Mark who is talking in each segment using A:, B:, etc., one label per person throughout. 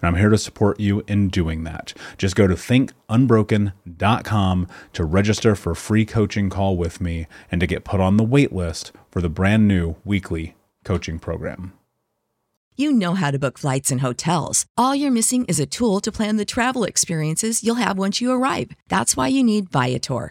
A: and I'm here to support you in doing that. Just go to thinkunbroken.com to register for a free coaching call with me and to get put on the wait list for the brand new weekly coaching program.
B: You know how to book flights and hotels. All you're missing is a tool to plan the travel experiences you'll have once you arrive. That's why you need Viator.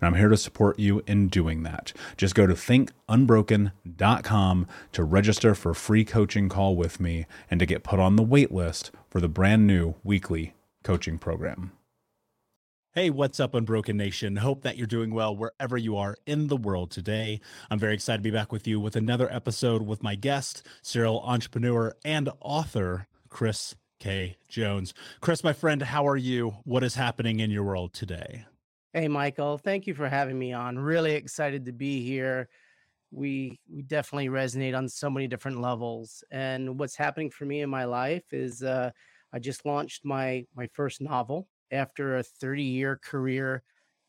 A: And I'm here to support you in doing that. Just go to thinkunbroken.com to register for a free coaching call with me and to get put on the wait list for the brand new weekly coaching program. Hey, what's up, Unbroken Nation? Hope that you're doing well wherever you are in the world today. I'm very excited to be back with you with another episode with my guest, serial entrepreneur and author, Chris K. Jones. Chris, my friend, how are you? What is happening in your world today?
C: Hey, Michael. Thank you for having me on. Really excited to be here. We we definitely resonate on so many different levels. And what's happening for me in my life is uh, I just launched my my first novel after a 30 year career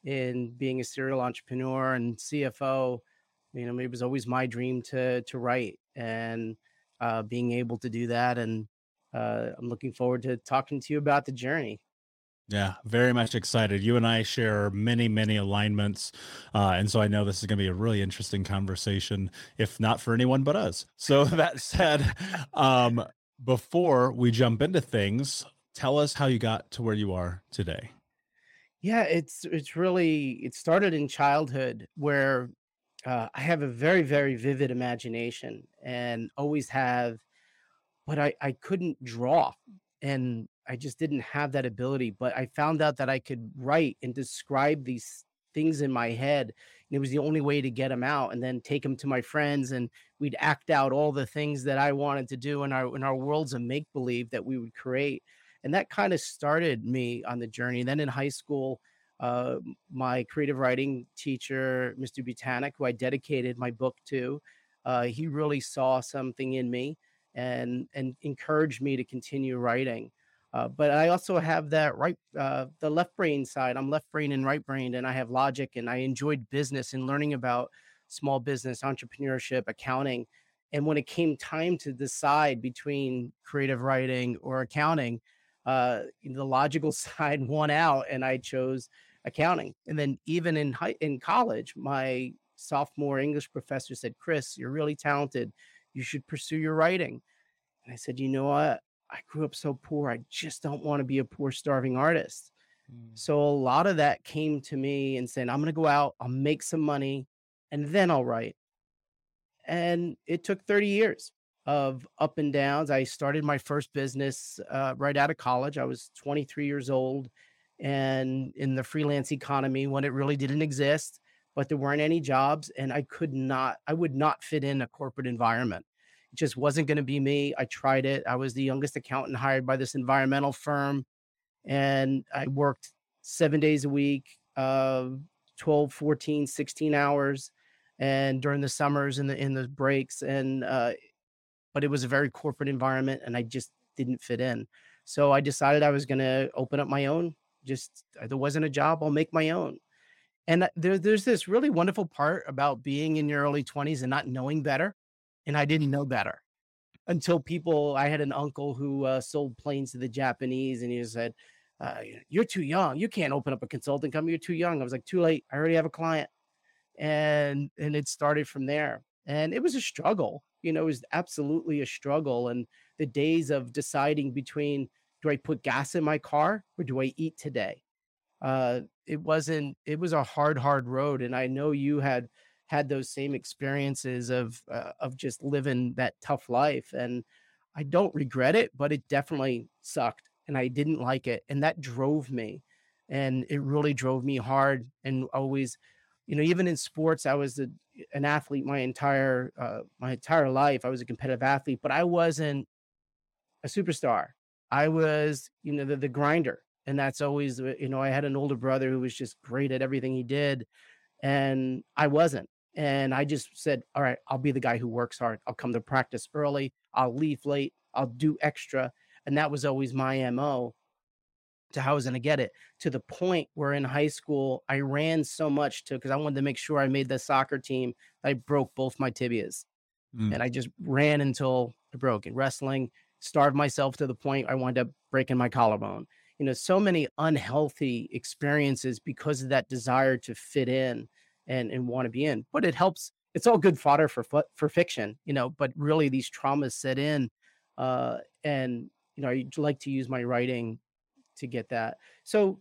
C: in being a serial entrepreneur and CFO, you know, it was always my dream to to write and uh, being able to do that. And uh, I'm looking forward to talking to you about the journey.
A: Yeah, very much excited. You and I share many, many alignments. Uh, and so I know this is going to be a really interesting conversation, if not for anyone but us. So, that said, um, before we jump into things, tell us how you got to where you are today.
C: Yeah, it's it's really it started in childhood where uh, I have a very very vivid imagination and always have, but I I couldn't draw and I just didn't have that ability. But I found out that I could write and describe these things in my head, and it was the only way to get them out, and then take them to my friends, and we'd act out all the things that I wanted to do in our in our worlds of make believe that we would create and that kind of started me on the journey. then in high school, uh, my creative writing teacher, Mr. Butanic, who I dedicated my book to, uh, he really saw something in me and and encouraged me to continue writing. Uh, but I also have that right, uh, the left brain side. I'm left brain and right brain, and I have logic, and I enjoyed business and learning about small business, entrepreneurship, accounting. And when it came time to decide between creative writing or accounting, uh, the logical side won out, and I chose accounting. And then even in high, in college, my sophomore English professor said, "Chris, you're really talented. You should pursue your writing." And I said, "You know what? I grew up so poor. I just don't want to be a poor, starving artist." Mm. So a lot of that came to me and saying, "I'm going to go out. I'll make some money, and then I'll write." And it took 30 years of up and downs. I started my first business uh, right out of college. I was 23 years old and in the freelance economy when it really didn't exist, but there weren't any jobs and I could not, I would not fit in a corporate environment. It just wasn't going to be me. I tried it. I was the youngest accountant hired by this environmental firm and I worked seven days a week, uh, 12, 14, 16 hours and during the summers and the in the breaks and uh, but it was a very corporate environment and I just didn't fit in. So I decided I was going to open up my own. Just uh, there wasn't a job, I'll make my own. And there, there's this really wonderful part about being in your early 20s and not knowing better. And I didn't know better until people, I had an uncle who uh, sold planes to the Japanese and he said, uh, You're too young. You can't open up a consulting company. You're too young. I was like, Too late. I already have a client. And, and it started from there. And it was a struggle you know, it was absolutely a struggle. And the days of deciding between do I put gas in my car or do I eat today? Uh, it wasn't, it was a hard, hard road. And I know you had had those same experiences of, uh, of just living that tough life. And I don't regret it, but it definitely sucked and I didn't like it. And that drove me. And it really drove me hard and always, you know, even in sports, I was a, an athlete my entire uh, my entire life. I was a competitive athlete, but I wasn't a superstar. I was, you know, the, the grinder, and that's always, uh, you know, I had an older brother who was just great at everything he did, and I wasn't. And I just said, all right, I'll be the guy who works hard. I'll come to practice early. I'll leave late. I'll do extra, and that was always my mo to how I was going to get it to the point where in high school I ran so much to because I wanted to make sure I made the soccer team. I broke both my tibias, mm. and I just ran until I broke. it. wrestling, starved myself to the point I wound up breaking my collarbone. You know, so many unhealthy experiences because of that desire to fit in and and want to be in. But it helps it's all good fodder for for fiction, you know. But really, these traumas set in, uh, and you know, I like to use my writing to get that. So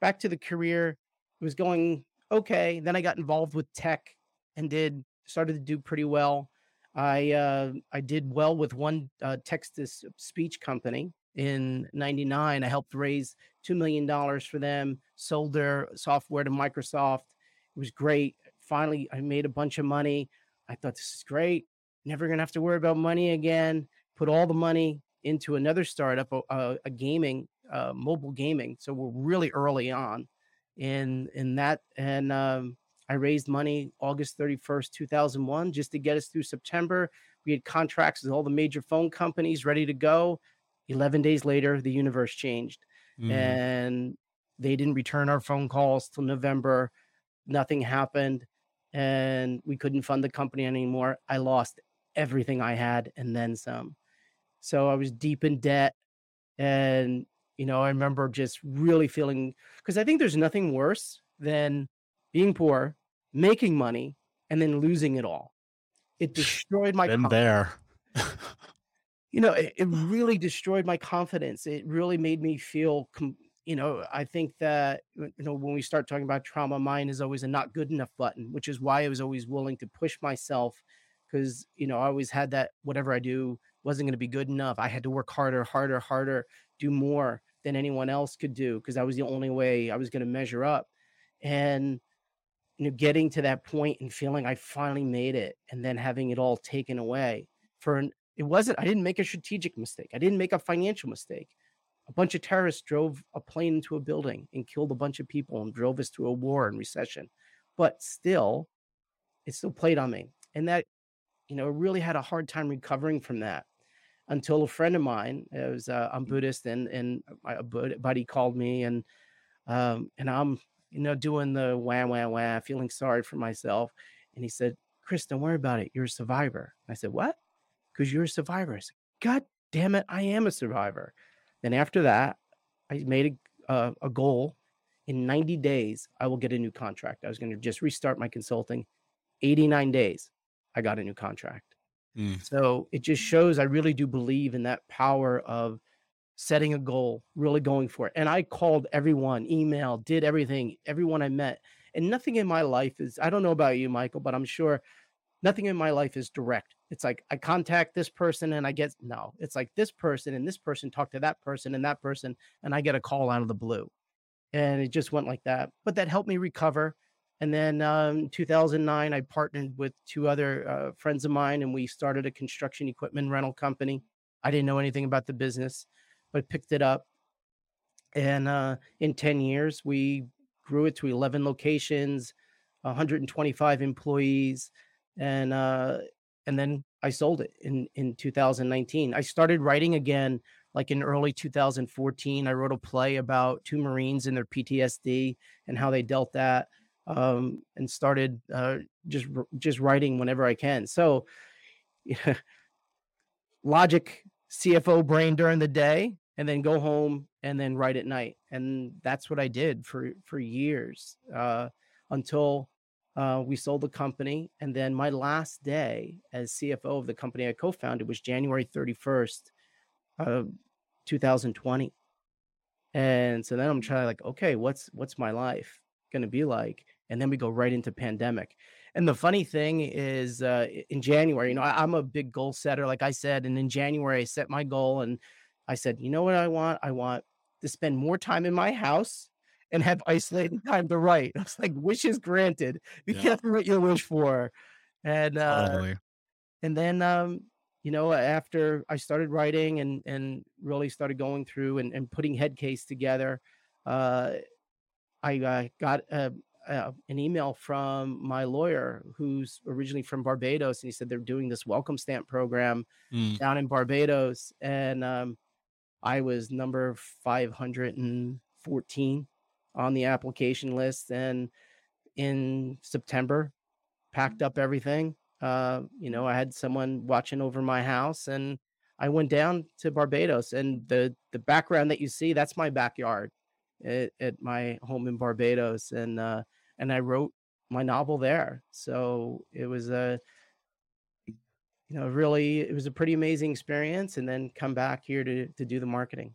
C: back to the career, it was going okay. Then I got involved with tech and did started to do pretty well. I uh, I did well with one uh, text to speech company in '99. I helped raise two million dollars for them. Sold their software to Microsoft. It was great. Finally, I made a bunch of money. I thought this is great. Never gonna have to worry about money again. Put all the money into another startup, a, a gaming, uh, mobile gaming. So we're really early on in in that, and um, I raised money August 31st, 2001, just to get us through September. We had contracts with all the major phone companies ready to go. 11 days later, the universe changed mm. and they didn't return our phone calls till November. Nothing happened and we couldn't fund the company anymore. I lost everything I had and then some. So I was deep in debt. And, you know, I remember just really feeling because I think there's nothing worse than being poor, making money, and then losing it all. It destroyed my
D: Been there.
C: you know, it, it, really destroyed my confidence. It really made me feel, com- you know, I think that, uh, you know, when we start talking about trauma, mine is always a not good enough button, which is why I was always willing to push myself because, you know, I always had that whatever I do wasn't going to be good enough. I had to work harder, harder, harder, do more than anyone else could do because I was the only way I was going to measure up. And you know, getting to that point and feeling I finally made it and then having it all taken away for an, it wasn't, I didn't make a strategic mistake. I didn't make a financial mistake. A bunch of terrorists drove a plane into a building and killed a bunch of people and drove us to a war and recession. But still, it still played on me. And that, you know, really had a hard time recovering from that until a friend of mine, it was, uh, I'm Buddhist and, and my buddy called me and, um, and I'm you know, doing the wah, wah, wah, feeling sorry for myself. And he said, Chris, don't worry about it. You're a survivor. I said, What? Because you're a survivor. I said, God damn it, I am a survivor. Then after that, I made a, uh, a goal. In 90 days, I will get a new contract. I was going to just restart my consulting. 89 days, I got a new contract. Mm. So it just shows I really do believe in that power of setting a goal, really going for it. And I called everyone, email, did everything, everyone I met. And nothing in my life is, I don't know about you, Michael, but I'm sure nothing in my life is direct. It's like I contact this person and I get, no, it's like this person and this person talk to that person and that person, and I get a call out of the blue. And it just went like that. But that helped me recover. And then um, 2009, I partnered with two other uh, friends of mine and we started a construction equipment rental company. I didn't know anything about the business but picked it up. And uh, in 10 years, we grew it to 11 locations, 125 employees, and uh, and then I sold it in in 2019. I started writing again like in early 2014. I wrote a play about two Marines and their PTSD and how they dealt that, um, and started uh, just just writing whenever I can. So, yeah, logic CFO brain during the day and then go home and then write at night. And that's what I did for for years uh, until uh, we sold the company. And then my last day as CFO of the company I co-founded was January 31st, uh, 2020. And so then I'm trying to like, okay, what's what's my life going to be like? And then we go right into pandemic. And the funny thing is, uh, in January, you know, I, am a big goal setter, like I said. And in January, I set my goal and I said, you know what I want? I want to spend more time in my house and have isolated time to write. It's like wishes granted. You yeah. can't what you wish for. And uh, totally. and then um, you know, after I started writing and and really started going through and, and putting Headcase together, uh, I uh, got a, uh, an email from my lawyer who's originally from Barbados, and he said they're doing this welcome stamp program mm. down in Barbados, and um, I was number 514 on the application list, and in September, packed up everything. Uh, you know, I had someone watching over my house, and I went down to Barbados, and the the background that you see that's my backyard at, at my home in Barbados, and uh, and I wrote my novel there. So it was a you know, really it was a pretty amazing experience and then come back here to to do the marketing.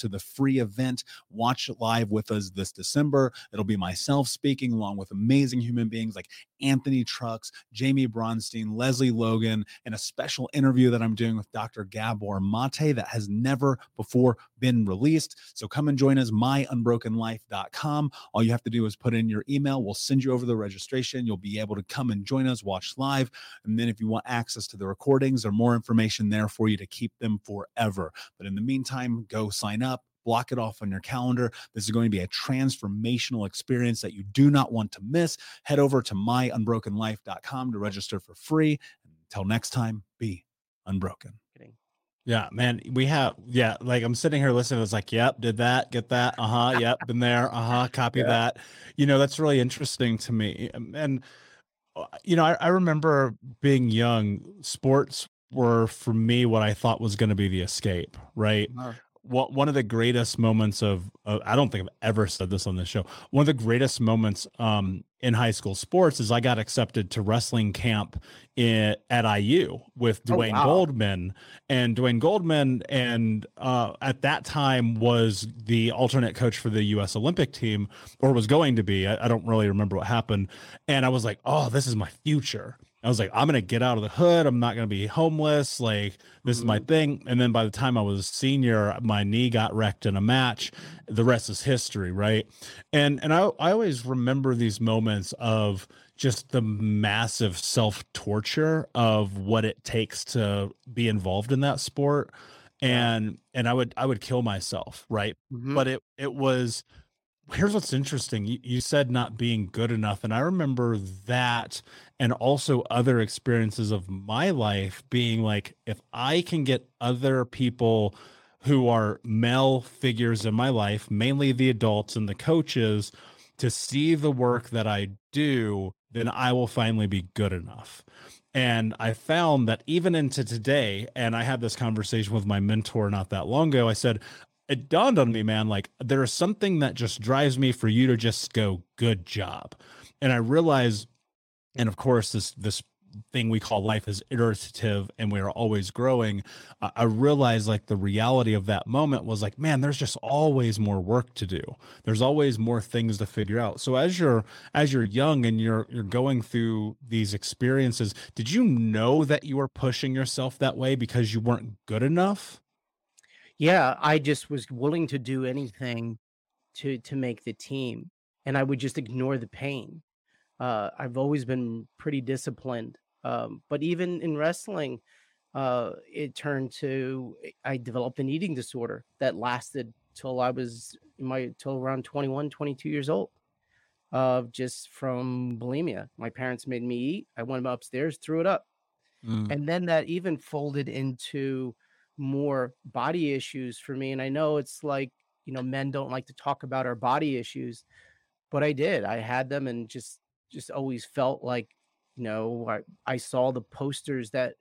D: to the free event. Watch live with us this December. It'll be myself speaking along with amazing human beings like Anthony Trucks, Jamie Bronstein, Leslie Logan, and a special interview that I'm doing with Dr. Gabor Mate that has never before been released. So come and join us, myunbrokenlife.com. All you have to do is put in your email. We'll send you over the registration. You'll be able to come and join us, watch live. And then if you want access to the recordings or more information there for you to keep them forever. But in the meantime, go sign up block it off on your calendar. This is going to be a transformational experience that you do not want to miss. Head over to myunbrokenlife.com to register for free. Until next time, be unbroken.
A: Yeah, man, we have yeah, like I'm sitting here listening. It's like, yep, did that, get that, uh huh, yep, been there, uh huh, copy yeah. that. You know, that's really interesting to me. Um, and uh, you know, I, I remember being young. Sports were for me what I thought was going to be the escape, right? Uh-huh what one of the greatest moments of uh, I don't think I've ever said this on this show. One of the greatest moments um, in high school sports is I got accepted to wrestling camp in, at IU with Duane oh, wow. Goldman, and Duane Goldman, and uh, at that time was the alternate coach for the U.S. Olympic team, or was going to be. I, I don't really remember what happened, and I was like, "Oh, this is my future." I was like, I'm gonna get out of the hood. I'm not gonna be homeless. Like this is my mm-hmm. thing. And then by the time I was senior, my knee got wrecked in a match. The rest is history, right? And and I I always remember these moments of just the massive self torture of what it takes to be involved in that sport. And and I would I would kill myself, right? Mm-hmm. But it it was here's what's interesting you, you, said not being good enough and i remember that and also other experiences of my life being like if i can get other people who are male figures in my life mainly the adults and the coaches to see the work that i do then i will finally be good enough and I found that even into today, and I had this conversation with my mentor not that long ago. I said, it dawned on me, man, like there is something that just drives me for you to just go, good job. And I realize, and of course, this this thing we call life is iterative and we are always growing. I realized like the reality of that moment was like, man, there's just always more work to do. There's always more things to figure out. So as you're as you're young and you're you're going through these experiences, did you know that you were pushing yourself that way because you weren't good enough?
C: Yeah, I just was willing to do anything to to make the team, and I would just ignore the pain. Uh, I've always been pretty disciplined, um, but even in wrestling, uh, it turned to I developed an eating disorder that lasted till I was my till around 21, 22 years old. Uh, just from bulimia. My parents made me eat. I went upstairs, threw it up, mm. and then that even folded into more body issues for me. And I know it's like, you know, men don't like to talk about our body issues, but I did. I had them and just just always felt like, you know, I, I saw the posters that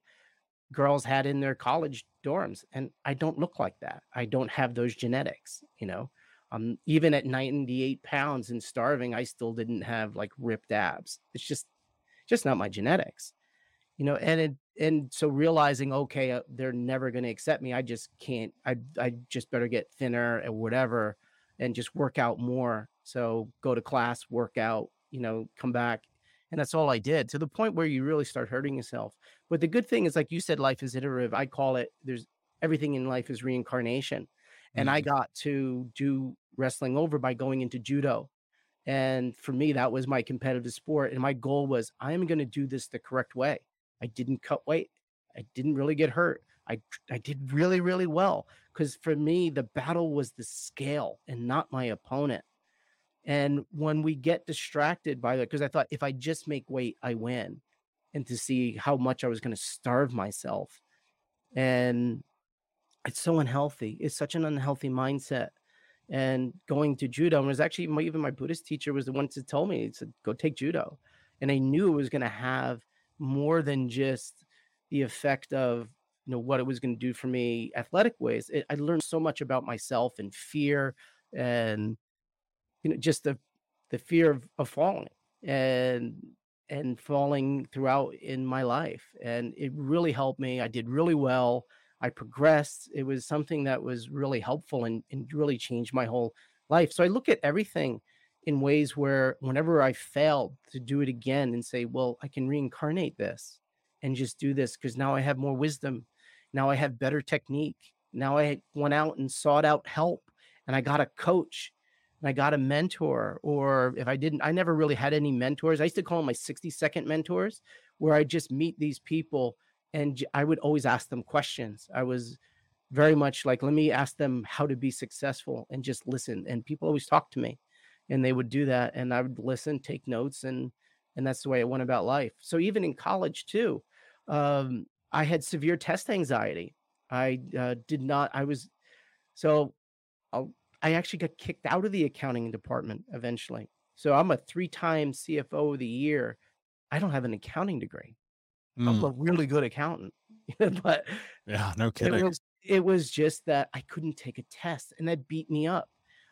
C: girls had in their college dorms and I don't look like that. I don't have those genetics, you know. Um, even at 98 pounds and starving, I still didn't have like ripped abs. It's just, just not my genetics, you know. And it, and so realizing okay uh, they're never going to accept me i just can't i i just better get thinner or whatever and just work out more so go to class work out you know come back and that's all i did to the point where you really start hurting yourself but the good thing is like you said life is iterative i call it there's everything in life is reincarnation and mm-hmm. i got to do wrestling over by going into judo and for me that was my competitive sport and my goal was i am going to do this the correct way I didn't cut weight. I didn't really get hurt. I I did really really well because for me the battle was the scale and not my opponent. And when we get distracted by that, because I thought if I just make weight, I win, and to see how much I was going to starve myself. And it's so unhealthy. It's such an unhealthy mindset. And going to judo, and was actually my, even my Buddhist teacher was the one to tell me, he said, go take judo. And I knew it was going to have more than just the effect of you know what it was going to do for me athletic ways it, i learned so much about myself and fear and you know just the the fear of, of falling and and falling throughout in my life. And it really helped me i did really well i progressed it was something that was really helpful and, and really changed my whole life. So i look at everything in ways where whenever i failed to do it again and say well i can reincarnate this and just do this because now i have more wisdom now i have better technique now i went out and sought out help and i got a coach and I got a mentor, or if I didn't, I never really had any mentors. I used to call them my 60 second mentors, where I just meet these people and I would always ask them questions. I was very much like, let me ask them how to be successful and just listen. And people always talk to me and they would do that. And I would listen, take notes, and and that's the way I went about life. So even in college too, um, I had severe test anxiety. I uh, did not. I was so. I'll I actually got kicked out of the accounting department eventually. So I'm a three-time CFO of the year. I don't have an accounting degree. Mm. I'm a really good accountant, but
A: yeah, no kidding.
C: It was, it was just that I couldn't take a test, and that beat me up.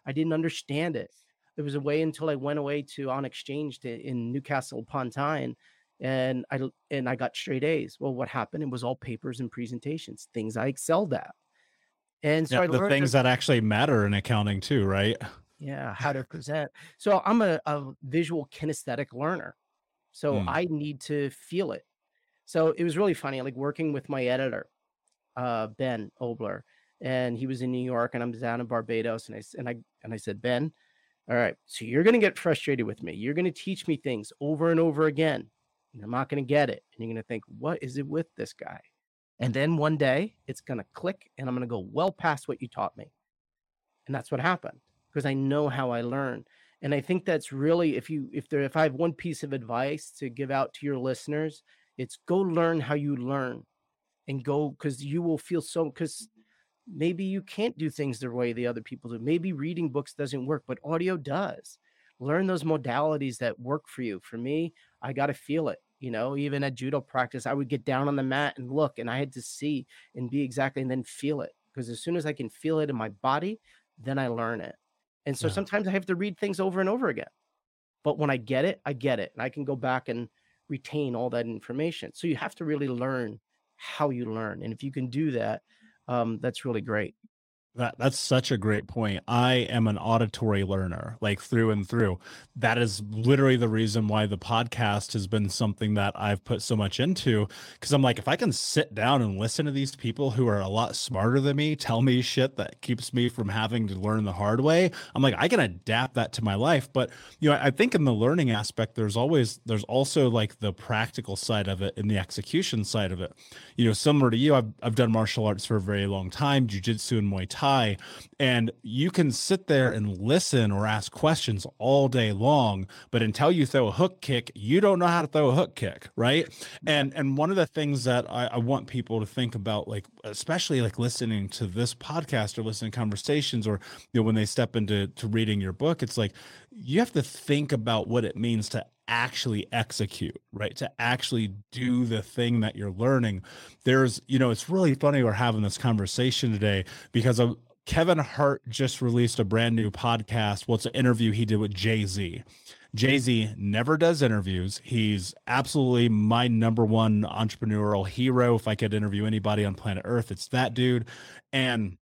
C: I didn't understand it. There was a way until I went away to on exchange to, in Newcastle upon Tyne, and I and I got straight A's. Well, what happened? It was all papers and presentations, things I excelled at.
A: And so yeah, the things that actually matter in accounting too, right?
C: Yeah, how to present. So I'm a, a visual kinesthetic learner. So mm. I need to feel it. So it was really funny, like working with my editor, uh, Ben Obler, and he was in New York and I'm down in Barbados. And I and I and I said, Ben, all right, so you're gonna get frustrated with me. You're gonna teach me things over and over again. And I'm not gonna get it. And you're gonna think, what is it with this guy? And then one day it's going to click and I'm going to go well past what you taught me. And that's what happened because I know how I learn. And I think that's really if you if there if I have one piece of advice to give out to your listeners, it's go learn how you learn and go because you will feel so because maybe you can't do things the way the other people do. Maybe reading books doesn't work, but audio does. Learn those modalities that work for you. For me, I got to feel it you know even at judo practice i would get down on the mat and look and i had to see and be exactly and then feel it because as soon as i can feel it in my body then i learn it and so yeah. sometimes i have to read things over and over again but when i get it i get it and i can go back and retain all that information so you have to really learn how you learn and if you can do that um, that's really great
A: that that's such a great point. I am an auditory learner, like through and through. That is literally the reason why the podcast has been something that I've put so much into because I'm like if I can sit down and listen to these people who are a lot smarter than me tell me shit that keeps me from having to learn the hard way, I'm like I can adapt that to my life, but you know, I think in the learning aspect there's always there's also like the practical side of it and the execution side of it. You know, similar to you, I've I've done martial arts for a very long time, jujitsu and Muay Thai high and you can sit there and listen or ask questions all day long but until you throw a hook kick you don't know how to throw a hook kick right and and one of the things that I, I want people to think about like especially like listening to this podcast or listening to conversations or you know when they step into to reading your book it's like you have to think about what it means to actually execute, right? To actually do the thing that you're learning. There's, you know, it's really funny we're having this conversation today because of Kevin Hart just released a brand new podcast. Well, an interview he did with Jay Z. Jay Z never does interviews. He's absolutely my number one entrepreneurial hero. If I could interview anybody on planet Earth, it's that dude. And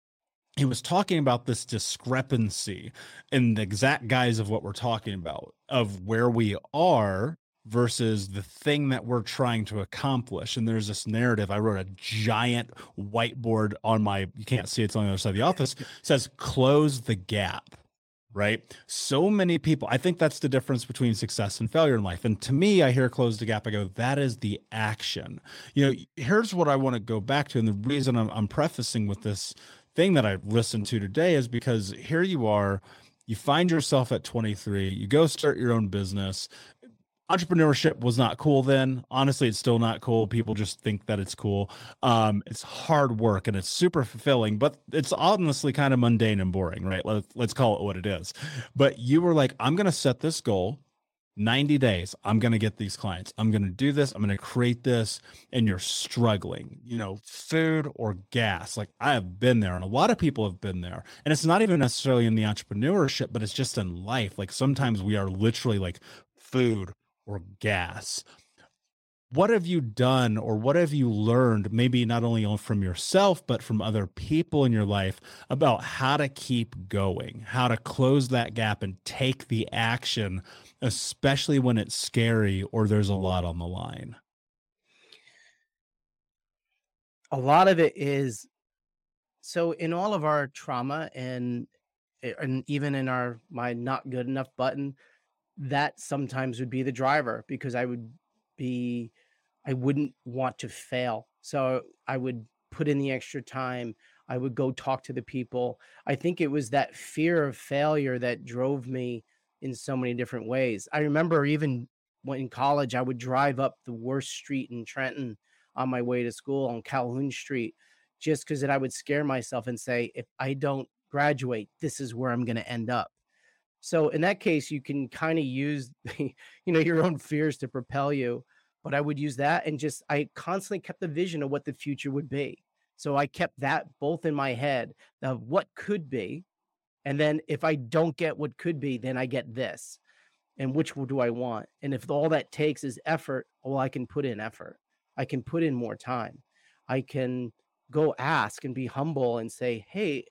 A: he was talking about this discrepancy in the exact guise of what we're talking about of where we are versus the thing that we're trying to accomplish. And there's this narrative. I wrote a giant whiteboard on my, you can't see it's on the other side of the office, says close the gap. Right. So many people, I think that's the difference between success and failure in life. And to me, I hear close the gap. I go, that is the action. You know, here's what I want to go back to. And the reason I'm, I'm prefacing with this thing that I listened to today is because here you are, you find yourself at 23, you go start your own business. Entrepreneurship was not cool then. Honestly, it's still not cool. People just think that it's cool. Um, it's hard work and it's super fulfilling, but it's honestly kind of mundane and boring, right? Let, let's call it what it is. But you were like, I'm going to set this goal 90 days i'm going to get these clients i'm going to do this i'm going to create this and you're struggling you know food or gas like i have been there and a lot of people have been there and it's not even necessarily in the entrepreneurship but it's just in life like sometimes we are literally like food or gas. What have you done or what have you learned maybe not only from yourself but from other people in your life about how to keep going how to close that gap and take the action especially when it's scary or there's a lot on the line?
C: A lot of it is so in all of our trauma and eh, and even in our my not good enough button that sometimes would be the driver because i would be I wouldn't want to fail. So I would put in the extra time. I would go talk to the people. I think it was that fear of failure that drove me in so many different ways. I remember even when in college, I would drive up the worst street in Trenton on my way to school on Calhoun Street just because that I would scare myself and say, if I don't graduate, this is where I'm going to end up. So in that case, you can kind of use, you know, your own fears to propel you but I would use that and just I constantly kept the vision of what the future would be. So I kept that both in my head of what could be. And then if I don't get what could be, then I get this. And which do I want? And if all that takes is effort, well, I can put in effort. I can put in more time. I can go ask and be humble and say, hey,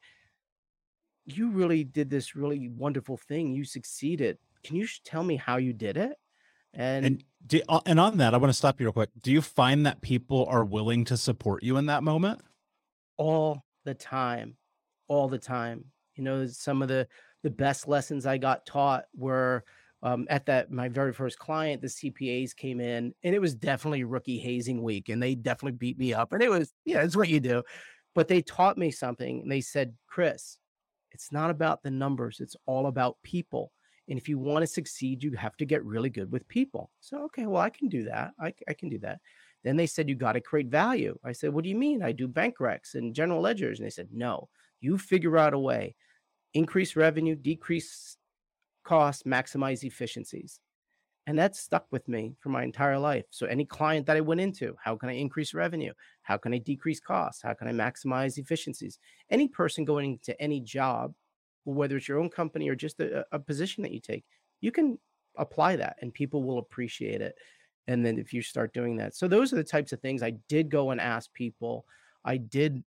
C: you really did this really wonderful thing. You succeeded. Can you tell me how you did it?
A: And and, do, uh, and on that, I want to stop you real quick. Do you find that people are willing to support you in that moment?
C: All the time, all the time. You know, some of the the best lessons I got taught were um, at that my very first client. The CPAs came in, and it was definitely rookie hazing week, and they definitely beat me up. And it was, yeah, it's what you do. But they taught me something, and they said, Chris, it's not about the numbers; it's all about people and if you want to succeed, you have to get really good with people. So, okay, well, I can do that. I, I can do that. Then they said, you got to create value. I said, what do you mean? I do bank recs and general ledgers. And they said, no, you figure out a way, increase revenue, decrease costs, maximize efficiencies. And that stuck with me for my entire life. So, any client that I went into, how can I increase revenue? How can I decrease costs? How can I maximize efficiencies? Any person going into any job whether it's your own company or just a, a position that you take, you can apply that and people will appreciate it. And then if you start doing that. So those are the types of things I did go and ask people. I did,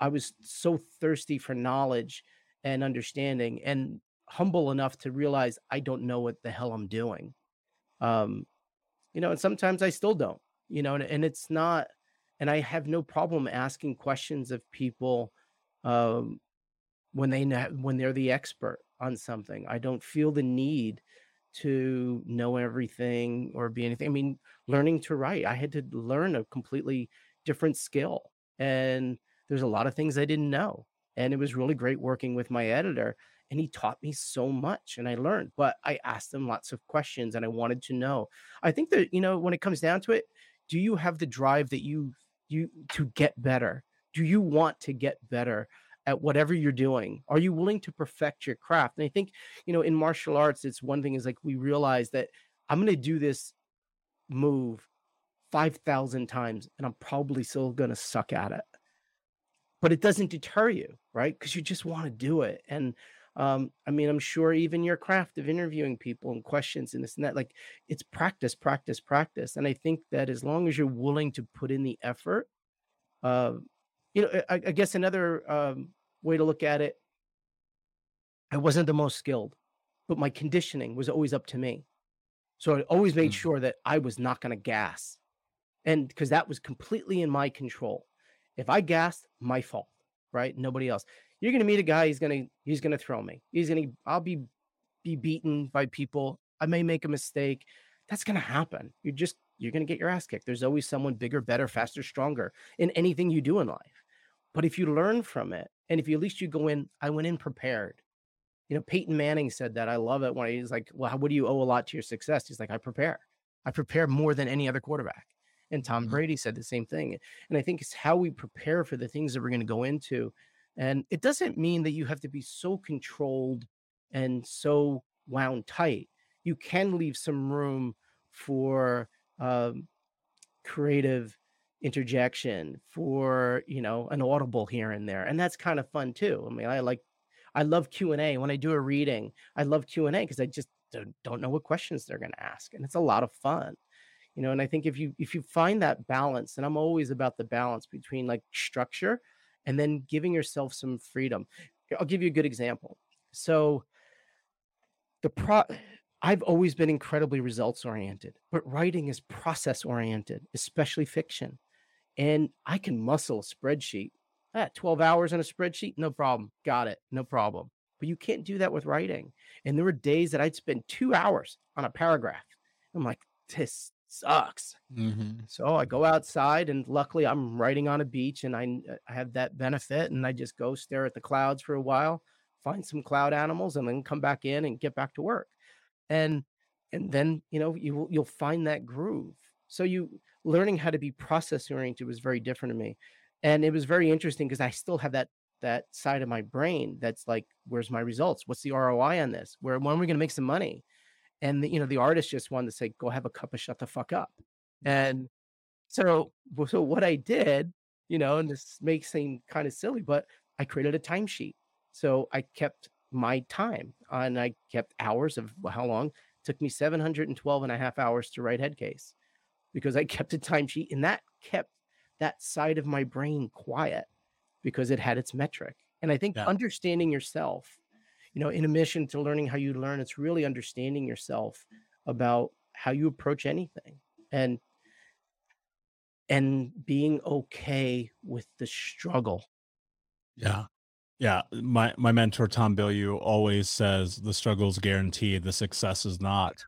C: I was so thirsty for knowledge and understanding and humble enough to realize I don't know what the hell I'm doing. Um, you know, and sometimes I still don't, you know, and, and it's not, and I have no problem asking questions of people um, when they when they're the expert on something. I don't feel the need to know everything or be anything. I mean, learning to write, I had to learn a completely different skill. And there's a lot of things I didn't know. And it was really great working with my editor. And he taught me so much and I learned, but I asked him lots of questions and I wanted to know. I think that, you know, when it comes down to it, do you have the drive that you you to get better? Do you want to get better? at whatever you're doing? Are you willing to perfect your craft? And I think, you know, in martial arts, it's one thing is like we realize that I'm going to do this move 5,000 times and I'm probably still going to suck at it. But it doesn't deter you, right? Because you just want to do it. And um, I mean, I'm sure even your craft of interviewing people and questions and this and that, like it's practice, practice, practice. And I think that as long as you're willing to put in the effort, uh, you know, I, I guess another um, way to look at it, I wasn't the most skilled, but my conditioning was always up to me. So I always made mm. sure that I was not going to gas. And because that was completely in my control. If I gassed, my fault, right? Nobody else. You're going to meet a guy, he's going to, he's going to throw me. He's going to, I'll be, be beaten by people. I may make a mistake. That's going to happen. You're just, you're going to get your ass kicked. There's always someone bigger, better, faster, stronger in anything you do in life. But if you learn from it, and if you at least you go in, I went in prepared. You know, Peyton Manning said that. I love it when he's like, "Well, how, what do you owe a lot to your success?" He's like, "I prepare. I prepare more than any other quarterback." And Tom
A: Mhm.
C: Brady said the same thing. And I think it's how we prepare for the things that we're going to go into. And it doesn't mean that you have to be so controlled and so wound tight. You can leave some room for um, creative interjection, for you know an audible here and there, and that's kind of fun too. I mean, I like, I love Q and A when I do a reading. I love Q and A because I just don't, don't know what questions they're going to ask, and it's a lot of fun you know and i think if you if you find that balance and i'm always about the balance between like structure and then giving yourself some freedom. I'll give you a good example. So the pro i've always been incredibly results oriented but writing is process oriented especially fiction. And i can muscle a spreadsheet. Ah, 12 hours on a spreadsheet? No problem. Got it. No problem. But you can't do that with writing. And there were days that i'd spend two hours on a paragraph. I'm like this sucks
A: Mhm.
C: so I go outside, and luckily I'm writing on a beach, and I, uh, I have that benefit. And I just go stare at the clouds for a while, find some cloud animals, and then come back in and get back to work. And and then you know you you'll find that groove. So you learning how to be process oriented was very different to me, and it was very interesting because I still have that that side of my brain that's like, where's my results? What's the ROI on this? Where when are we going to make some money? And the, you know the artist just wanted to say, go have a cup of shut the fuck up. And so, so what I did, you know, and this makes seem kind of silly, but I created a timesheet. So I kept my time and I kept hours of how long? it took me 712 and a half hours to write Headcase because I kept a timesheet and that kept that side of my brain quiet because it had its metric. And I think
A: Yeah.
C: understanding yourself, you know, in a mission to learning how you learn, it's really understanding yourself about how you approach anything and and being okay with the struggle.
A: Yeah. Yeah. My my mentor Tom Bilyeu always says the struggle is guaranteed, the success is not.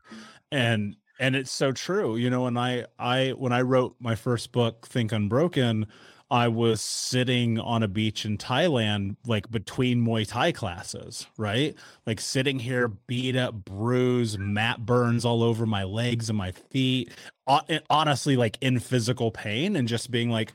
A: And and it's so true. You know, when I I when I wrote my first book, Think Unbroken, I was sitting on a beach in Thailand, like between Muay Thai classes, right? Like sitting here, beat up, bruised, mat burns all over my legs and my feet. Honestly, like in physical pain, and just being like,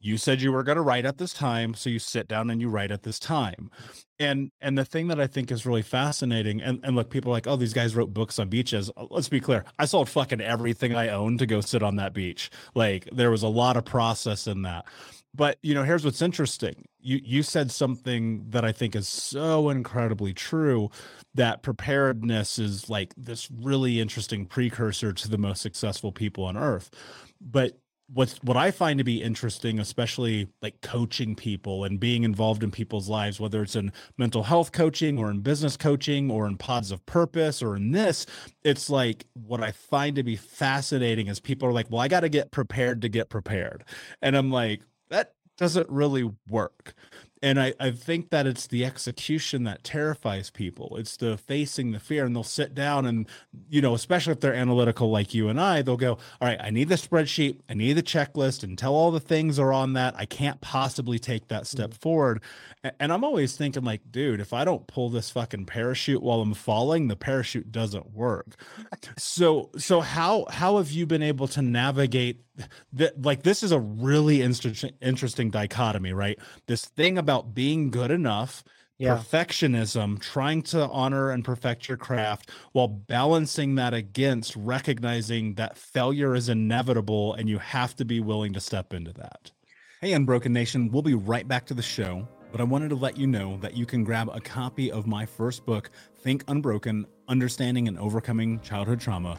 A: you said you were going to write at this time so you sit down and you write at this time and and the thing that i think is really fascinating and, and look people are like oh these guys wrote books on beaches Uh, let's be clear i sold fucking everything i owned to go sit on that beach like there was a lot of process in that but you know here's what's interesting you you said something that i think is so incredibly true that preparedness is like this really interesting precursor to the most successful people on earth but what's what I find to be interesting, especially like coaching people and being involved in people's lives, whether it's in mental health coaching or in business coaching or in pods of purpose or in this, it's like what I find to be fascinating is people are like, well, I got to get prepared to get prepared. And I'm like, that doesn't really work. And I, I think that it's the execution that terrifies people. It's the facing the fear, and they'll sit down and, you know, especially if they're analytical like you and I, they'll go, All right, I need the spreadsheet, I need the checklist, and tell all the things are on that. I can't possibly take that step mm-hmm. forward. And I'm always thinking, like, dude, if I don't pull this fucking parachute while I'm falling, the parachute doesn't work. So, so how how have you been able to navigate that? Like, this is a really interesting interesting dichotomy, right? This thing about being good enough
C: Yeah.
A: perfectionism, trying to honor and perfect your craft while balancing that against recognizing that failure is inevitable and you have to be willing to step into that. Hey, Unbroken Nation, we'll be right back to the show, but I wanted to let you know that you can grab a copy of my first book, Think Unbroken Understanding and Overcoming Childhood Trauma,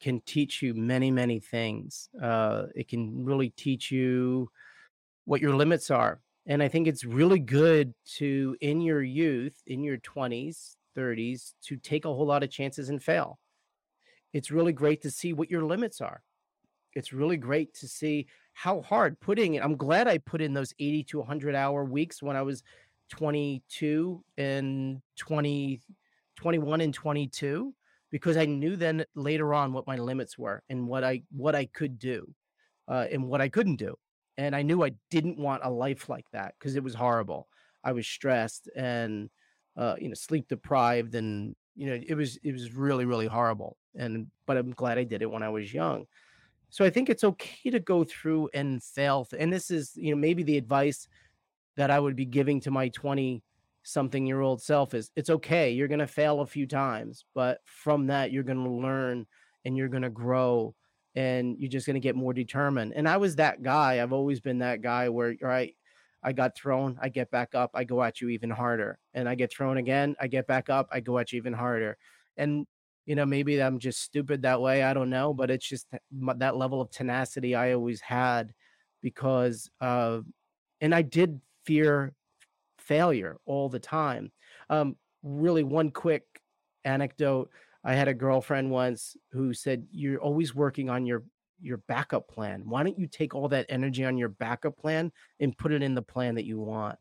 C: can teach you many, many things. Uh, it can really teach you what your limits are. And I think it's really good to, in your youth, in your 20s, 30s, to take a whole lot of chances and fail. it's really great to see what your limits are. It's really great to see how hard putting it. I'm glad I put in those 80 to 100 hour weeks when I was 22 and 20, 21 and 22 because I knew then later on what my limits were and what I what I could do uh, and what I couldn't do. And I knew I didn't want a life like that because it was horrible. I was stressed and uh, you know sleep deprived and you know it was it was really really horrible. And but I'm glad I did it when I was young. So I think it's okay to go through and fail. And this is you know maybe the advice that I would be giving to my 20 something your old self is it's okay. You're going to fail a few times, but from that, you're going to learn and you're going to grow and you're just going to get more determined. And I was that guy. I've always been that guy where, right, I got thrown, I get back up, I go at you even harder. And I get thrown again, I get back up, I go at you even harder. And, you know, maybe I'm just stupid that way. I don't know. But it's just that level of tenacity I always had because, uh, and I did fear failure all the time. Um, really, one quick anecdote. I had a girlfriend once who said, "You're always working on your your backup plan. Why don't you take all that energy on your backup plan and put it in the plan that you want?"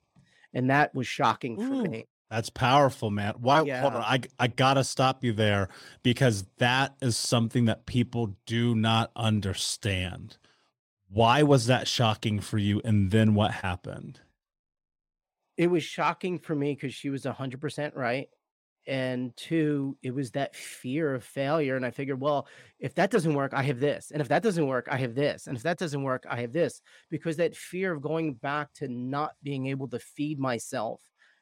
C: And that was shocking for
A: Ooh,
C: me.
A: That's powerful, man. Why?
C: Yeah.
A: Hold on. I I gotta stop you there because that is something that people do not understand. Why was that shocking for you? And then what happened?
C: It was shocking for me because she was 100% right. And two, it was that fear of failure. And I figured, well, if that doesn't work, I have this. And if that doesn't work, I have this. And if that doesn't work, I have this. Because that fear of going back to not being able to feed myself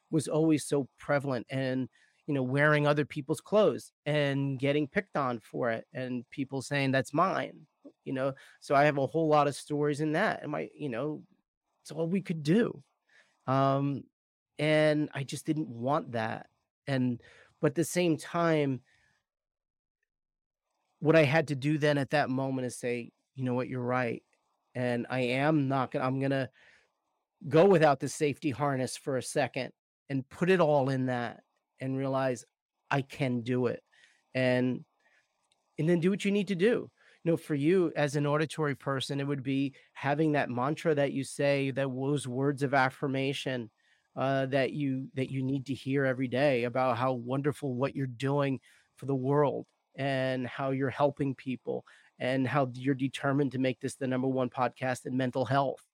C: was always so prevalent. And, you know, wearing other people's clothes and getting picked on for it and people saying that's mine, you know. So I have a whole lot of stories in that. And my, you know, it's all we could do. Um, and I just didn't want that. And but at the same time, what I had to do then at that moment is say, you know what, you're right. And I am not gonna I'm gonna go without the safety harness for a second and put it all in that and realize I can do it. And and then do what you need to do. Know, for you as an auditory person, it would be having that mantra that you say, that those words of affirmation uh, that you that you need to hear every day about how wonderful what you're doing for the world and how you're helping people and how you're determined to make this the number one podcast in mental health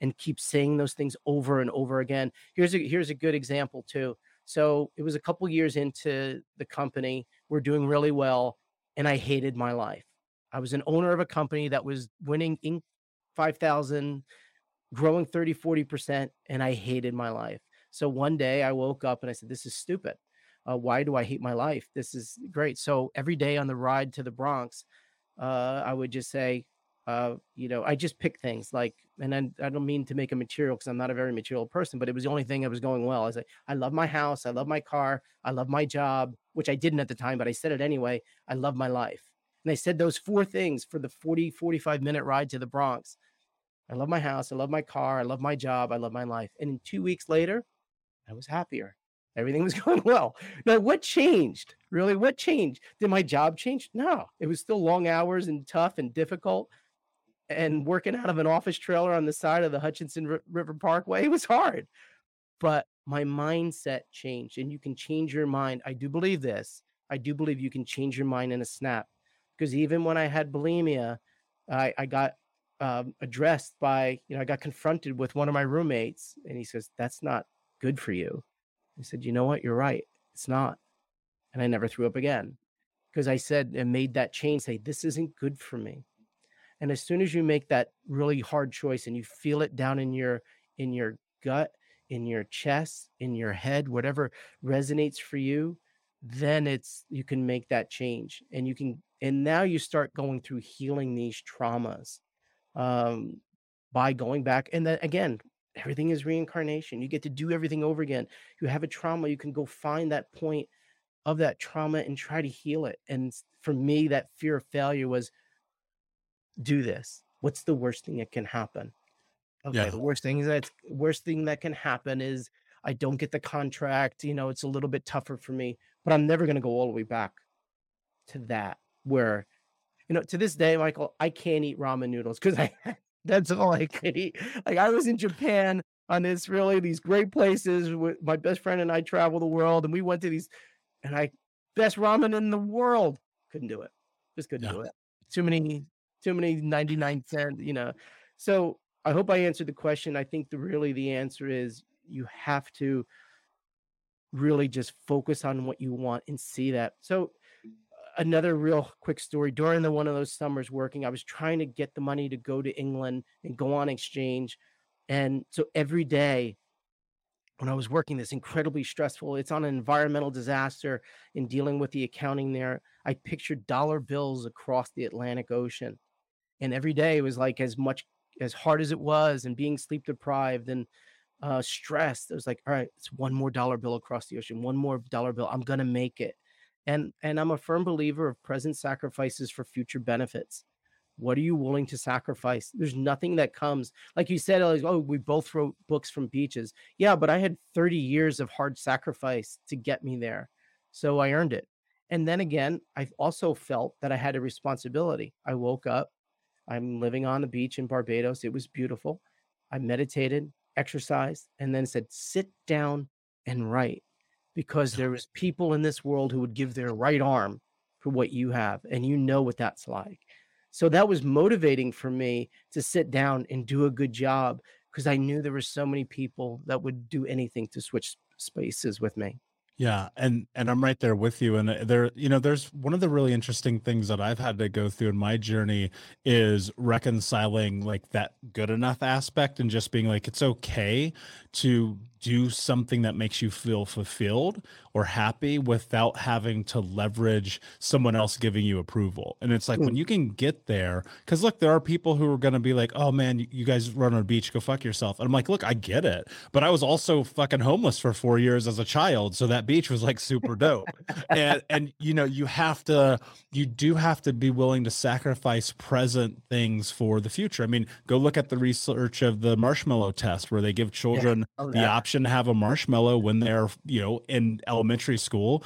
C: and keep saying those things over and over again. Here's a here's a good example too. So it was a couple years into the company. We're doing really well, and I hated my life. I was an owner of a company that was winning Inc. 5,000, growing 30, 40%, and I hated my life. So one day I woke up and I said, This is stupid. Uh, why do I hate my life? This is great. So every day on the ride to the Bronx, uh, I would just say, uh, you know, I just pick things like, and I, I don't mean to make a material because I'm not a very material person, but it was the only thing that was going well. I was like, I love my house, I love my car, I love my job, which I didn't at the time, but I said it anyway. I love my life. And I said those four things for the 40, 45 minute ride to the Bronx. I love my house, I love my car, I love my job, I love my life. And two weeks later, I was happier. Everything was going well. Now, what changed? Really, what changed? Did my job change? No, it was still long hours and tough and difficult. And working out of an office trailer on the side of the Hutchinson River Parkway, it was hard. But my mindset changed, and you can change your mind. I do believe this. I do believe you can change your mind in a snap. Because even when I had bulimia, I, I got um, addressed by, you know, I got confronted with one of my roommates, and he says, That's not good for you. I said, you know what? You're right. It's not. And I never threw up again because I said and made that change say, this isn't good for me. And as soon as you make that really hard choice and you feel it down in your in your gut, in your chest, in your head, whatever resonates for you, then it's you can make that change and you can and now you start going through healing these traumas um by going back and then again everything is reincarnation. You get to do everything over again. You have a trauma, you can go find that point of that trauma and try to heal it. And for me, that fear of failure was do this. What's the worst thing that can happen? Okay, yeah. the worst thing is that worst thing that can happen is I don't get the contract. You know, it's a little bit tougher for me, but I'm never going to go all the way back to that where, you know, to this day, Michael, I can't eat ramen noodles because I that's all I could eat. Like I was in Japan on this really these great places with my best friend and I travel the world and we went to these and I best ramen in the world. Couldn't do it. Just couldn't do it. Too many, too many 99 cent, you know. So I hope I answered the question. I think the really the answer is you have to really just focus on what you want and see that. So another real quick story during the one of those summers working, I was trying to get the money to go to England and go on exchange. And so every day when I was working this incredibly stressful, it's on an environmental disaster in dealing with the accounting there. I pictured dollar bills across the Atlantic Ocean. And every day it was like as much as hard as it was and being sleep deprived and uh, stressed. It was like, all right, it's one more dollar bill across the ocean, one more dollar bill. I'm gonna make it. And and I'm a firm believer of present sacrifices for future benefits. What are you willing to sacrifice? There's nothing that comes, like you said, like, oh, we both wrote books from beaches. Yeah, but I had 30 years of hard sacrifice to get me there. So I earned it. And then again, I also felt that I had a responsibility. I woke up, I'm living on the beach in Barbados. It was beautiful. I meditated, exercised, and then said, sit down and write because there is people in this world who would give their right arm for what you have. And you know what that's like. So that was motivating for me to sit down and do a good job because I knew there were so many people that would do anything to switch spaces with me.
A: Yeah, and and I'm right there with you. And uh, there, you know, there's one of the really interesting things that I've had to go through in my journey is reconciling like that good enough aspect and just being like, it's okay to do something that makes you feel fulfilled or happy without having to leverage someone else giving you approval. And it's like mm. when you can get there, because look, there are people who are going to be like, oh man, you guys run on a beach, go fuck yourself. And I'm like, look, I get it. But I was also fucking homeless for four years as a child. So that beach was like super dope. and, and, you know, you have to, you do have to be willing to sacrifice present things for the future. I mean, go look at the research of the marshmallow test where they give children yeah. oh, the option option to have a marshmallow when they're, you know, in elementary school.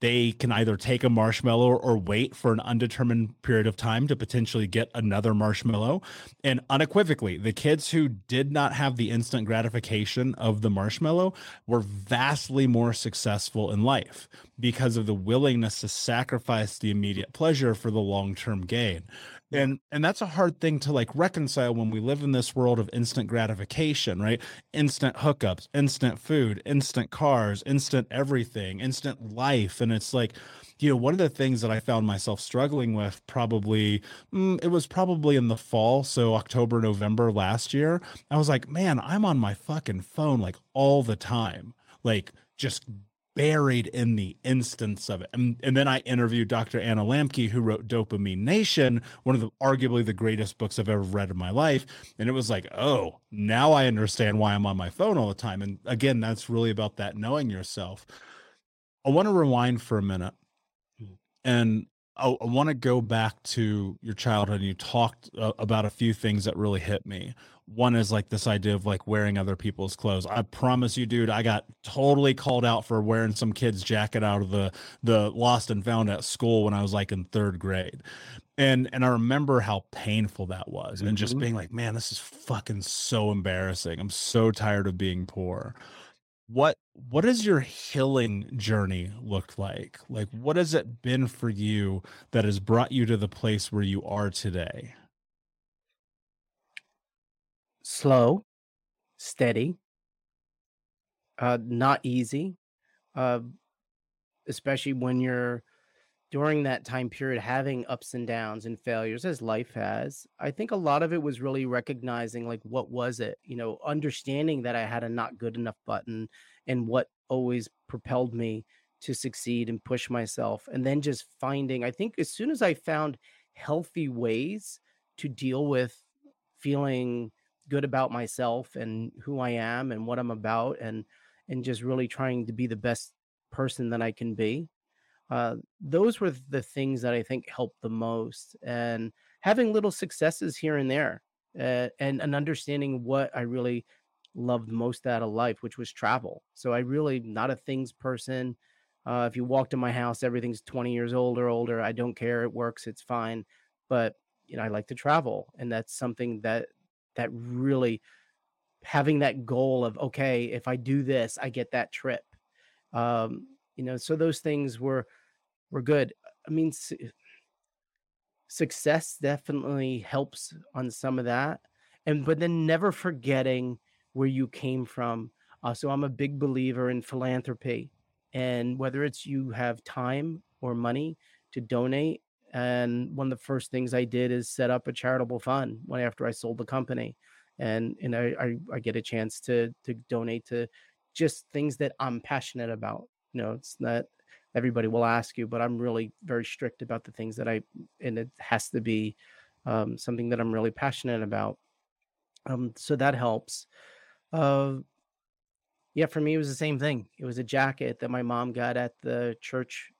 A: They can either take a marshmallow or wait for an undetermined period of time to potentially get another marshmallow. And unequivocally, the kids who did not have the instant gratification of the marshmallow were vastly more successful in life because of the willingness to sacrifice the immediate pleasure for the long term gain and and that's a hard thing to like reconcile when we live in this world of instant gratification right? Instant hookups instant food instant cars instant everything instant life. And it's like you know one of the things that i found myself struggling with probably mm, it was probably in the fall so october november last year i was like man i'm on my fucking phone like all the time. Like just buried in the instance of it. And, and then I interviewed Dr. Anna Lembke, who wrote Dopamine Nation, one of the arguably the greatest books I've ever read in my life. And it was like, oh, now I understand why I'm on my phone all the time. And again, that's really about that knowing yourself. I want to rewind for a minute. Hmm. And I, I want to go back to your childhood. And you talked uh, about a few things that really hit me one is like this idea of like wearing other people's clothes. I promise you, dude, I got totally called out for wearing some kid's jacket out of the the lost and found at school when I was like in third grade. And and I remember how painful that was. And just mm-hmm. being like, man, this is fucking so embarrassing. I'm so tired of being poor. What what has your healing journey looked like? Like what has it been for you that has brought you to the place where you are today?
C: slow, steady, uh, not easy, uh, especially when you're during that time period having ups and downs and failures as life has. I think a lot of it was really recognizing like what was it, you know, understanding that I had a not good enough button and what always propelled me to succeed and push myself. And then just finding, I think as soon as I found healthy ways to deal with feeling good about myself and who I am and what I'm about and and just really trying to be the best person that I can be. Uh, those were the things that I think helped the most, and having little successes here and there, uh, and and understanding what I really loved most out of life, which was travel. So I really not a things person. Uh, if you walk to my house, everything's 20 years old or older. I don't care. It works. It's fine. But you know, I like to travel, and that's something that that really having that goal of okay, if I do this, I get that trip. Um, you know, so those things were were good. I mean, su- success definitely helps on some of that, and but then never forgetting where you came from. Uh, so I'm a big believer in philanthropy, and whether it's you have time or money to donate. And one of the first things I did is set up a charitable fund when after I sold the company, and and I I, I get a chance to to donate to just things that I'm passionate about. You know, it's not everybody will ask you, but I'm really very strict about the things that I, and it has to be um, something that I'm really passionate about. Um, so that helps. Uh, yeah, for me, it was the same thing. It was a jacket that my mom got at the church,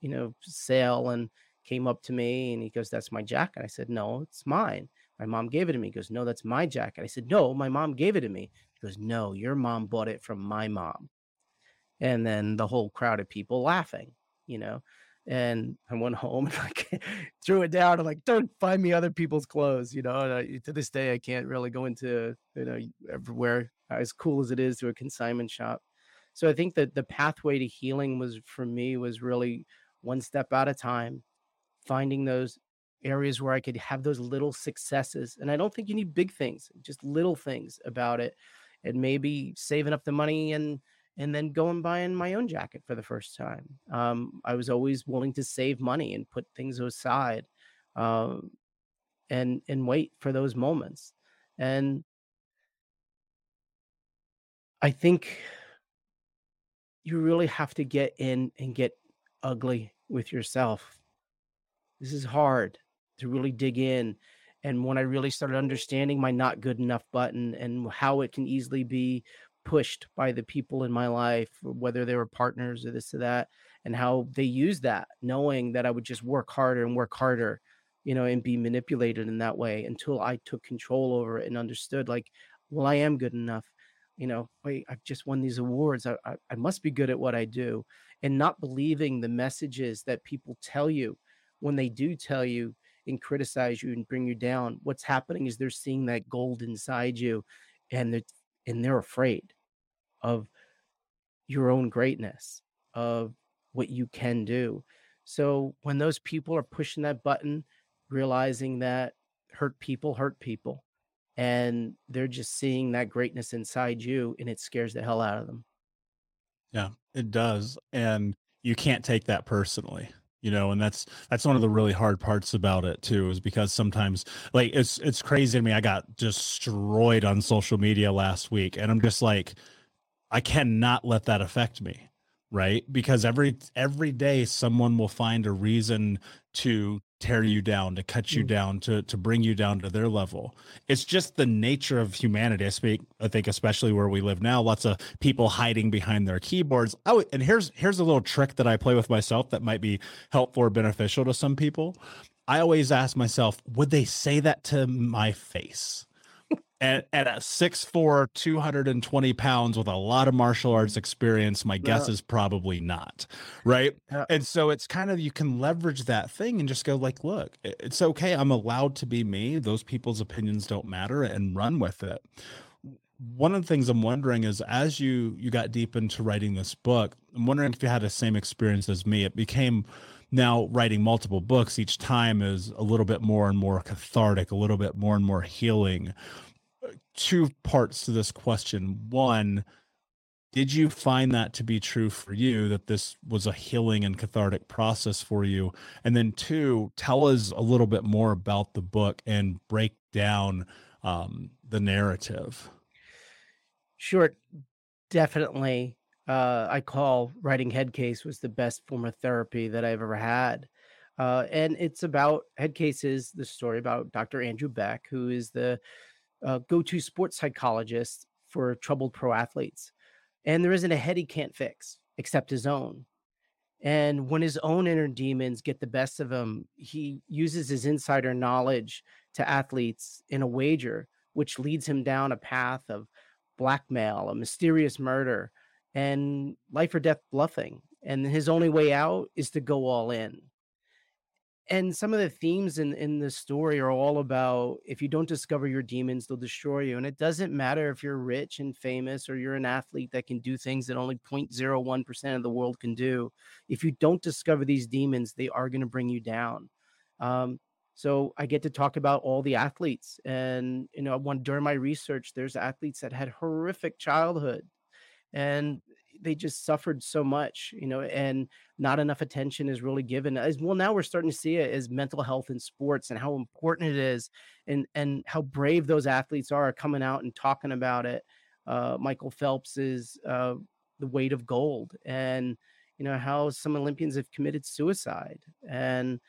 C: you know, sale and came up to me and he goes, That's my jacket. I said, No, it's mine. My mom gave it to me. He goes, No, that's my jacket. I said, No, my mom gave it to me. He goes, No, your mom bought it from my mom and then the whole crowd of people laughing, you know. And I went home and like threw it down and like, don't find me other people's clothes, you know. I, to this day, I can't really go into you know everywhere as cool as it is to a consignment shop. So I think that the pathway to healing was for me was really one step at a time, finding those areas where I could have those little successes. And I don't think you need big things, just little things about it. And maybe saving up the money and and then go and buying my own jacket for the first time. Um, I was always willing to save money and put things aside, um, and and wait for those moments. And I think you really have to get in and get ugly with yourself. This is hard to really dig in. And when I really started understanding my not good enough button and how it can easily be pushed by the people in my life, whether they were partners or this or that, and how they used that, knowing that I would just work harder and work harder, you know, and be manipulated in that way until I took control over it and understood, like, well, I am good enough. You know, wait, I've just won these awards. I, I, I must be good at what I do. And not believing the messages that people tell you when they do tell you and criticize you and bring you down. What's happening is they're seeing that gold inside you and they're and they're afraid of your own greatness, of what you can do. So when those people are pushing that button, realizing that hurt people hurt people, and they're just seeing that greatness inside you, and it scares the hell out of them.
A: Yeah, it does. And you can't take that personally you know and that's that's one of the really hard parts about it too is because sometimes like it's it's crazy to me i got destroyed on social media last week and i'm just like i cannot let that affect me right? Because every every day someone will find a reason to tear you down to cut you mm. down to to bring you down to their level. It's just the nature of humanity. I speak i think especially where we live now lots of people hiding behind their keyboards. Oh and here's here's a little trick that i play with myself that might be helpful or beneficial to some people. I always ask myself would they say that to my face at, at a 6'4 220 pounds with a lot of martial arts mm-hmm. experience my guess yeah. is probably not right? Yeah. and so it's kind of you can leverage that thing and just go like look it's okay i'm allowed to be me those people's opinions don't matter and run with it. One of the things i'm wondering is as you you got deep into writing this book i'm wondering if you had the same experience as me. It became now writing multiple books each time is a little bit more and more cathartic a little bit more and more healing two parts to this question. One, did you find that to be true for you that this was a healing and cathartic process for you? And then two, tell us a little bit more about the book and break down um, the narrative.
C: Sure, definitely. Uh, I call writing head case was the best form of therapy that I've ever had. Uh, and it's about head cases, the story about Dr. Andrew Beck, who is the uh, go-to sports psychologist for troubled pro athletes and there isn't a head he can't fix except his own. And when his own inner demons get the best of him he uses his insider knowledge to athletes in a wager which leads him down a path of blackmail a mysterious murder and life or death bluffing. And his only way out is to go all in and some of the themes in in the story are all about if you don't discover your demons they'll destroy you and it doesn't matter if you're rich and famous or you're an athlete that can do things that only 0.01% of the world can do. If you don't discover these demons they are going to bring you down. Um, so i get to talk about all the athletes and you know one during my research there's athletes that had horrific childhood and they just suffered so much, you know, and not enough attention is really given. As well, now we're starting to see it as mental health in sports and how important it is, and and how brave those athletes are coming out and talking about it. Uh, Michael Phelps is uh, the weight of gold, and you know how some Olympians have committed suicide, and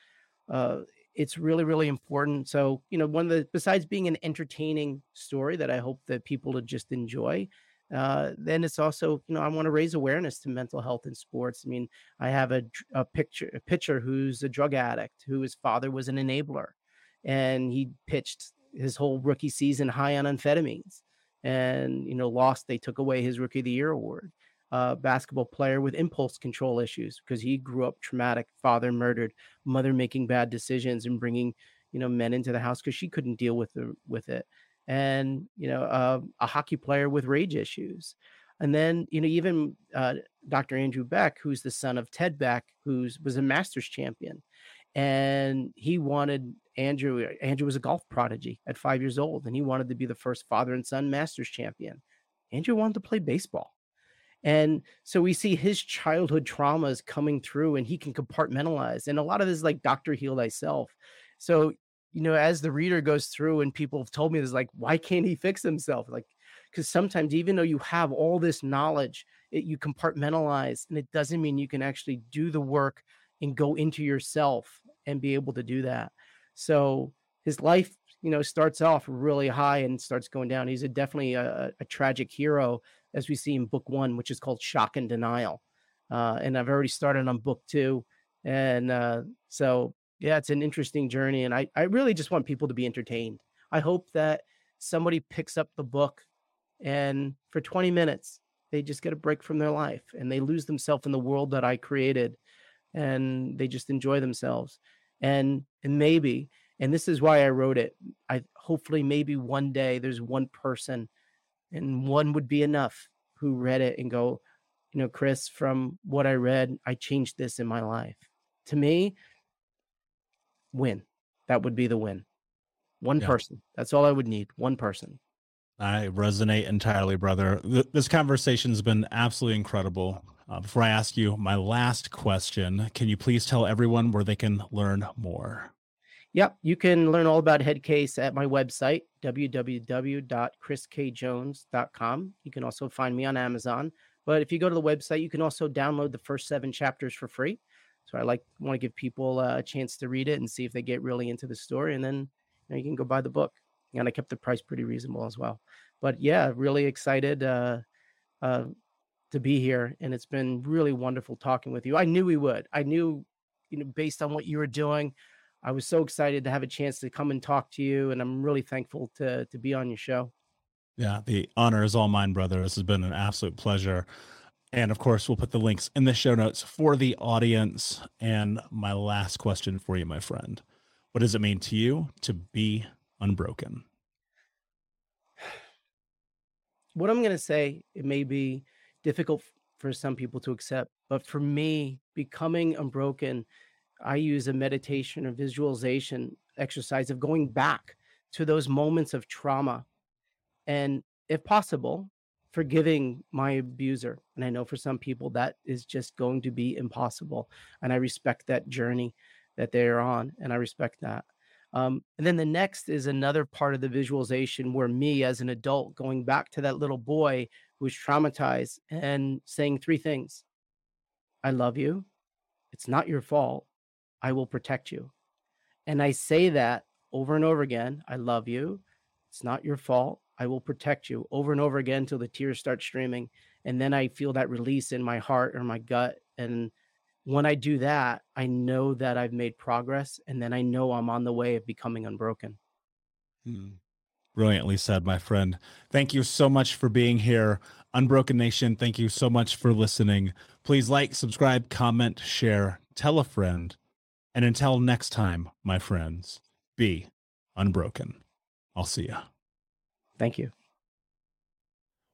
C: uh, it's really really important. So you know, one of the besides being an entertaining story that I hope that people to just enjoy uh, then it's also you know I want to raise awareness to mental health in sports. I mean, I have a, a picture a pitcher who's a drug addict who his father was an enabler, and he pitched his whole rookie season high on amphetamines, and you know lost. They took away his rookie of the year award. Uh, basketball player with impulse control issues because he grew up traumatic, father murdered, mother making bad decisions and bringing you know men into the house because she couldn't deal with the with it and you know uh, a hockey player with rage issues. And then you know even uh, dr andrew beck who's the son of ted beck who was a masters champion and he wanted andrew andrew was a golf prodigy at five years old and he wanted to be the first father and son masters champion. Andrew wanted to play baseball. And so we see his childhood traumas coming through and he can compartmentalize and a lot of this is like dr heal thyself. So you know, as the reader goes through and people have told me this, like, why can't he fix himself? Like, because sometimes even though you have all this knowledge, it, you compartmentalize, and it doesn't mean you can actually do the work and go into yourself and be able to do that. So his life, you know, starts off really high and starts going down. He's a, definitely a, a, tragic hero, as we see in book one, which is called Shock and Denial. Uh, and I've already started on book two. And uh, so yeah, it's an interesting journey. And I, I really just want people to be entertained. I hope that somebody picks up the book and for 20 minutes, they just get a break from their life and they lose themselves in the world that I created and they just enjoy themselves. And and maybe, and this is why I wrote it. I hopefully maybe one day there's one person and one would be enough who read it and go, you know, Chris, from what I read, I changed this in my life. To me, win. That would be the win. One yeah. person. That's all I would need. One person.
A: I resonate entirely, brother. This conversation has been absolutely incredible. Uh, before I ask you my last question, can you please tell everyone where they can learn more?
C: Yep, you can learn all about Headcase at my website, www.chriskjones.com. You can also find me on Amazon. But if you go to the website, you can also download the first seven chapters for free. So I like want to give people uh, a chance to read it and see if they get really into the story, and then you, know, you can go buy the book. And I kept the price pretty reasonable as well. But yeah, really excited uh, uh, to be here, and it's been really wonderful talking with you. I knew we would. I knew, you know, based on what you were doing, I was so excited to have a chance to come and talk to you, and I'm really thankful to to be on your show.
A: Yeah, the honor is all mine, brother. This has been an absolute pleasure. And of course, we'll put the links in the show notes for the audience. And my last question for you, my friend What does it mean to you to be unbroken?
C: What I'm going to say, it may be difficult for some people to accept, but for me, becoming unbroken, I use a meditation or visualization exercise of going back to those moments of trauma. And if possible, forgiving my abuser. And I know for some people that is just going to be impossible. And I respect that journey that they're on, and I respect that. Um, and then the next is another part of the visualization where me as an adult going back to that little boy who was traumatized and saying three things I love you. It's not your fault. I will protect you. And I say that over and over again I love you. It's not your fault. I will protect you over and over again until the tears start streaming. And then I feel that release in my heart or my gut. And when I do that, I know that I've made progress. And then I know I'm on the way of becoming unbroken.
A: Hmm. Brilliantly said, my friend. Thank you so much for being here.
E: Unbroken Nation, thank you so much for listening. Please like, subscribe, comment, share, tell a friend. And until next time, my friends, be unbroken. I'll see ya.
C: Thank you.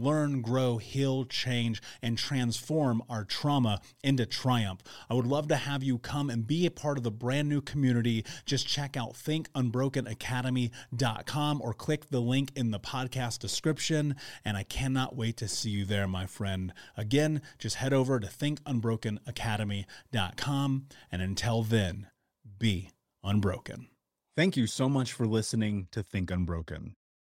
A: learn, grow, heal, change, and transform our trauma into triumph. I would love to have you come and be a part of the brand new community. Just check out thinkunbrokenacademy.com or click the link in the podcast description. And I cannot wait to see you there, my friend. Again, just head over to thinkunbrokenacademy.com. And until then, be unbroken. Thank you so much for listening to Think Unbroken.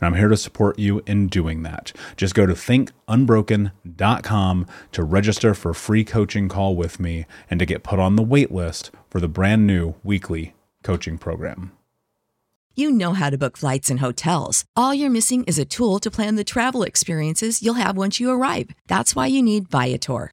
A: And I'm here to support you in doing that. Just go to thinkunbroken.com to register for a free coaching call with me and to get put on the wait list for the brand new weekly coaching program.
B: You know how to book flights and hotels. All you're missing is a tool to plan the travel experiences you'll have once you arrive. That's why you need Viator.